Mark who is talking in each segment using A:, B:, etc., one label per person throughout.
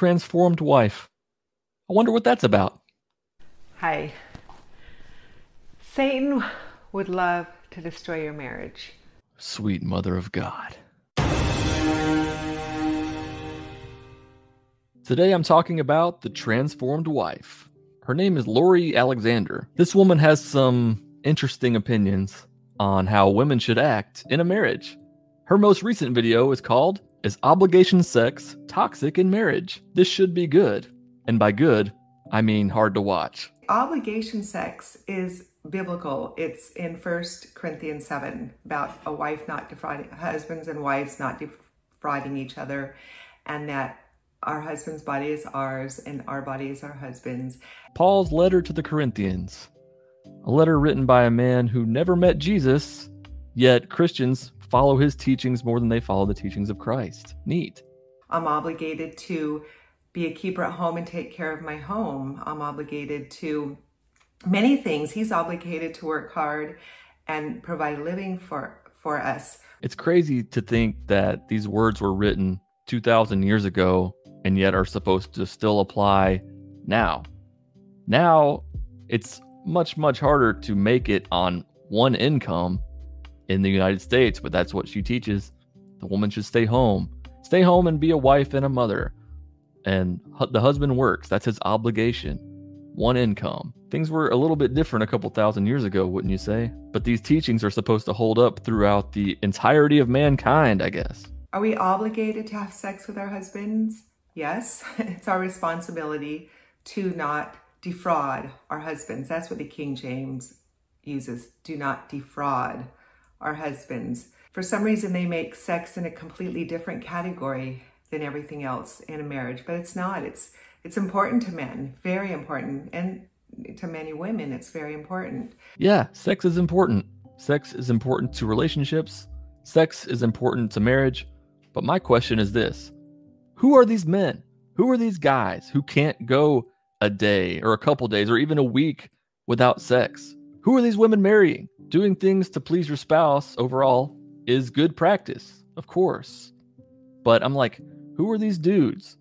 A: transformed wife. I wonder what that's about.
B: Hi. Satan would love to destroy your marriage.
A: Sweet Mother of God. Today I'm talking about the transformed wife. Her name is Lori Alexander. This woman has some interesting opinions on how women should act in a marriage. Her most recent video is called Is Obligation Sex Toxic in Marriage? This should be good. And by good, I mean hard to watch.
B: Obligation sex is biblical. It's in First Corinthians 7 about a wife not defrauding, husbands and wives not defrauding each other, and that our husband's body is ours and our body is our husband's.
A: Paul's letter to the Corinthians, a letter written by a man who never met Jesus, yet Christians follow his teachings more than they follow the teachings of Christ. Neat.
B: I'm obligated to be a keeper at home and take care of my home. I'm obligated to many things. He's obligated to work hard and provide a living for for us.
A: It's crazy to think that these words were written 2000 years ago and yet are supposed to still apply now. Now, it's much much harder to make it on one income in the United States, but that's what she teaches. The woman should stay home. Stay home and be a wife and a mother. And the husband works. That's his obligation. One income. Things were a little bit different a couple thousand years ago, wouldn't you say? But these teachings are supposed to hold up throughout the entirety of mankind, I guess.
B: Are we obligated to have sex with our husbands? Yes. It's our responsibility to not defraud our husbands. That's what the King James uses. Do not defraud our husbands. For some reason, they make sex in a completely different category than everything else in a marriage, but it's not. It's it's important to men, very important, and to many women, it's very important.
A: Yeah, sex is important. Sex is important to relationships. Sex is important to marriage. But my question is this Who are these men? Who are these guys who can't go a day or a couple days or even a week without sex? Who are these women marrying? Doing things to please your spouse overall is good practice, of course. But I'm like, who are these dudes?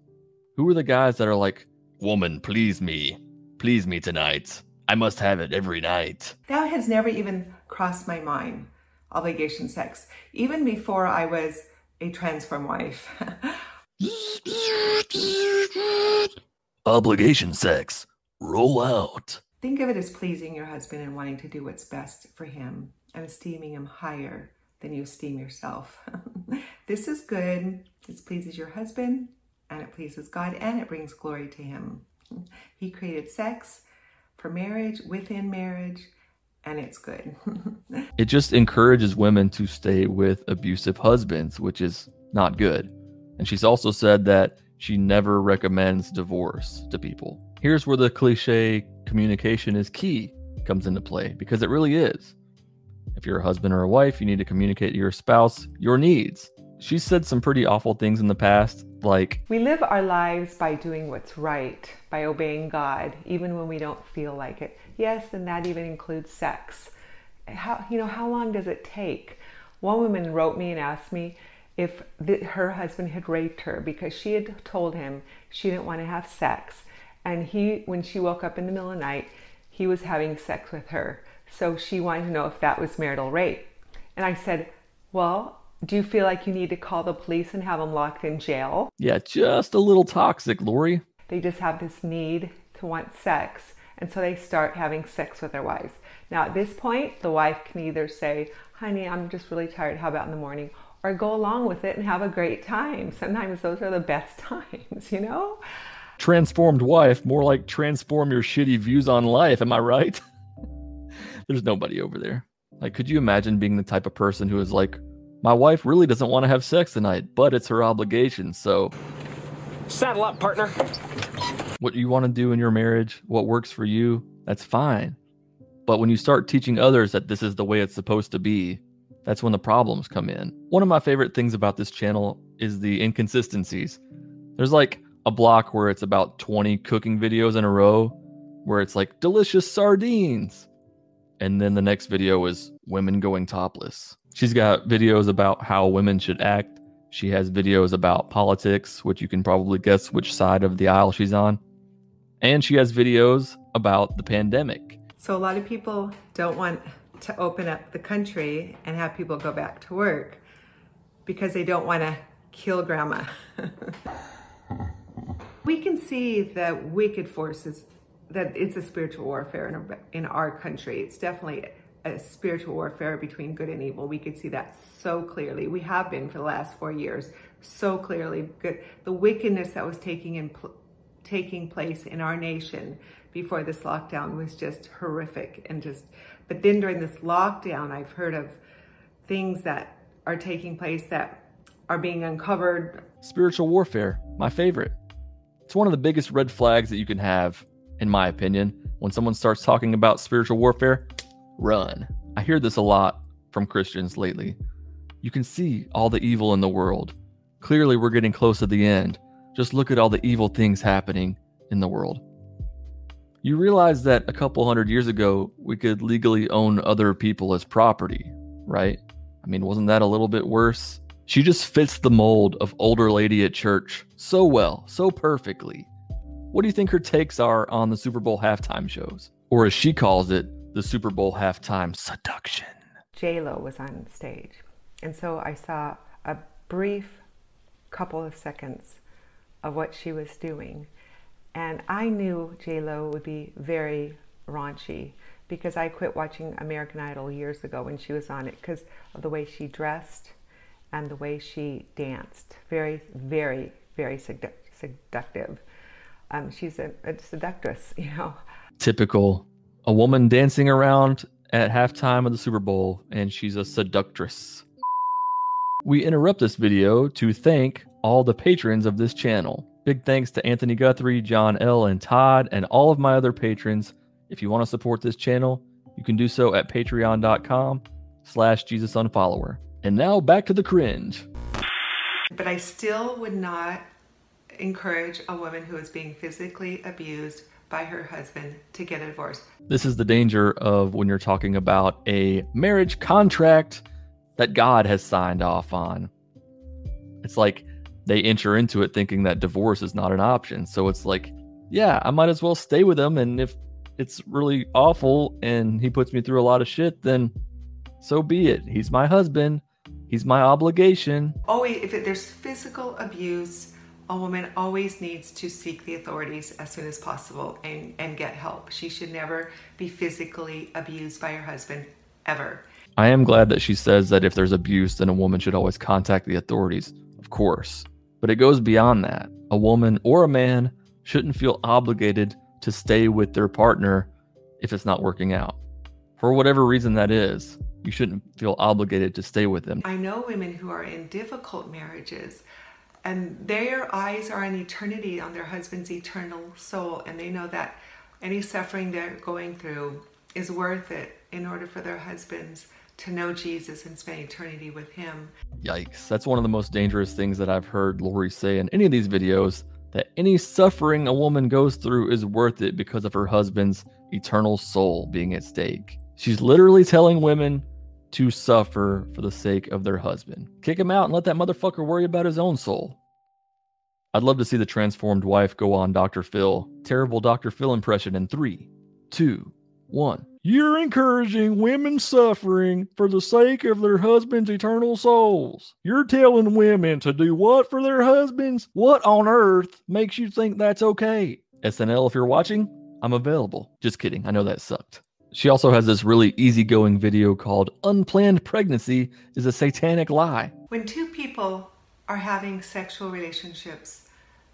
A: Who are the guys that are like, woman, please me, please me tonight. I must have it every night.
B: That has never even crossed my mind, obligation sex. Even before I was a transform wife.
A: obligation sex. Roll out.
B: Think of it as pleasing your husband and wanting to do what's best for him and esteeming him higher than you esteem yourself. this is good. This pleases your husband and it pleases God and it brings glory to him. He created sex for marriage, within marriage, and it's good.
A: it just encourages women to stay with abusive husbands, which is not good. And she's also said that she never recommends divorce to people. Here's where the cliche communication is key comes into play because it really is. If you're a husband or a wife, you need to communicate to your spouse your needs. She said some pretty awful things in the past, like
B: We live our lives by doing what's right, by obeying God, even when we don't feel like it. Yes, and that even includes sex. How you know, how long does it take? One woman wrote me and asked me if the, her husband had raped her because she had told him she didn't want to have sex and he when she woke up in the middle of the night he was having sex with her. So she wanted to know if that was marital rape. And i said well do you feel like you need to call the police and have them locked in jail?
A: Yeah just a little toxic lori.
B: They just have this need to want sex and so they start having sex with their wives. Now at this point the wife can either say honey i'm just really tired. How about in the morning? or go along with it and have a great time. Sometimes those are the best times you know
A: transformed wife, more like transform your shitty views on life. Am I right? There's nobody over there. Like, could you imagine being the type of person who is like, my wife really doesn't want to have sex tonight, but it's her obligation. So,
C: saddle up, partner.
A: What you want to do in your marriage, what works for you, that's fine. But when you start teaching others that this is the way it's supposed to be, that's when the problems come in. One of my favorite things about this channel is the inconsistencies. There's like a block where it's about 20 cooking videos in a row where it's like delicious sardines. And then the next video is women going topless. She's got videos about how women should act She has videos about politics, which you can probably guess which side of the aisle she's on. And she has videos about the pandemic.
B: So, a lot of people don't want to open up the country and have people go back to work because they don't want to kill grandma. we can see the wicked forces that it's a spiritual warfare in, our, in our country. It's definitely a spiritual warfare between good and evil. We could see that so clearly. We have been for the last four years so clearly. Good, the wickedness that was taking in taking place in our nation before this lockdown was just horrific and just. But then during this lockdown, I've heard of things that are taking place that are being uncovered.
A: Spiritual warfare, my favorite. It's one of the biggest red flags that you can have, in my opinion. When someone starts talking about spiritual warfare, run. I hear this a lot from Christians lately. You can see all the evil in the world. Clearly, we're getting close to the end. Just look at all the evil things happening in the world. You realize that a couple hundred years ago, we could legally own other people as property, right? I mean, wasn't that a little bit worse? She just fits the mold of older lady at church so well, so perfectly. What do you think her takes are on the Super Bowl halftime shows? Or as she calls it, the Super Bowl halftime seduction.
B: J-Lo was on stage. And so I saw a brief couple of seconds of what she was doing. And I knew J-Lo would be very raunchy because I quit watching American Idol years ago when she was on it because of the way she dressed and the way she danced. Very, very, very sedu- seductive. Um, she's a, a seductress, you know.
A: Typical. A woman dancing around at halftime of the Super Bowl, and she's a seductress. We interrupt this video to thank all the patrons of this channel. Big thanks to Anthony Guthrie, John L., and Todd, and all of my other patrons. If you want to support this channel, you can do so at patreon.com slash Jesus Unfollower. And now back to the cringe.
B: But I still would not encourage a woman who is being physically abused by her husband to get a divorce.
A: This is the danger of when you're talking about a marriage contract that God has signed off on. It's like they enter into it thinking that divorce is not an option. So it's like, yeah, I might as well stay with him. And if it's really awful and he puts me through a lot of shit, then so be it. He's my husband. He's my obligation.
B: Always, if there's physical abuse, a woman always needs to seek the authorities as soon as possible and, and get help. She should never be physically abused by her husband, ever.
A: I am glad that she says that if there's abuse, then a woman should always contact the authorities, of course. But it goes beyond that. A woman or a man shouldn't feel obligated to stay with their partner if it's not working out. For whatever reason that is, you shouldn't feel obligated to stay with them.
B: I know women who are in difficult marriages and their eyes are on eternity, on their husband's eternal soul, and they know that any suffering they're going through is worth it in order for their husbands to know Jesus and spend eternity with him.
A: Yikes. That's one of the most dangerous things that I've heard Lori say in any of these videos that any suffering a woman goes through is worth it because of her husband's eternal soul being at stake. She's literally telling women to suffer for the sake of their husband. Kick him out and let that motherfucker worry about his own soul. I'd love to see the transformed wife go on Dr. Phil. Terrible Dr. Phil impression in three, two, one. You're encouraging women suffering for the sake of their husbands' eternal souls. You're telling women to do what for their husbands? What on earth makes you think that's okay? SNL, if you're watching, I'm available. Just kidding. I know that sucked. She also has this really easygoing video called Unplanned Pregnancy is a Satanic Lie.
B: When two people are having sexual relationships,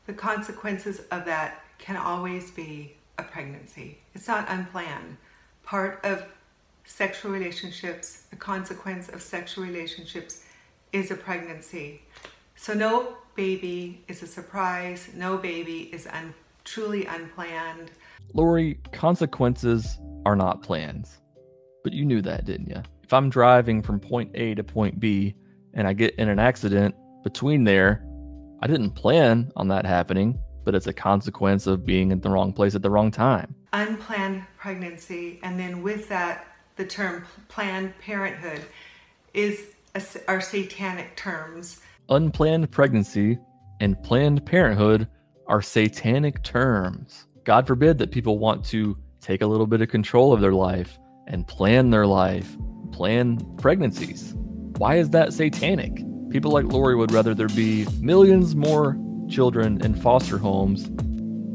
B: the consequences of that can always be a pregnancy. It's not unplanned. Part of sexual relationships, the consequence of sexual relationships is a pregnancy. So no baby is a surprise. No baby is un- truly unplanned.
A: Lori, consequences are not plans. But you knew that, didn't you? If I'm driving from point A to point B and I get in an accident between there, I didn't plan on that happening, but it's a consequence of being in the wrong place at the wrong time.
B: Unplanned pregnancy, and then with that, the term Planned Parenthood is a, are satanic terms.
A: unplanned pregnancy and planned parenthood are satanic terms. God forbid that people want to take a little bit of control of their life and plan their life, plan pregnancies. Why is that satanic? People like Lori would rather there be millions more children in foster homes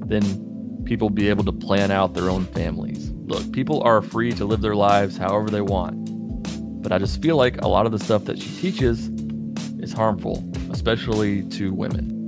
A: than people be able to plan out their own families. Look, people are free to live their lives however they want. But I just feel like a lot of the stuff that she teaches is harmful, especially to women.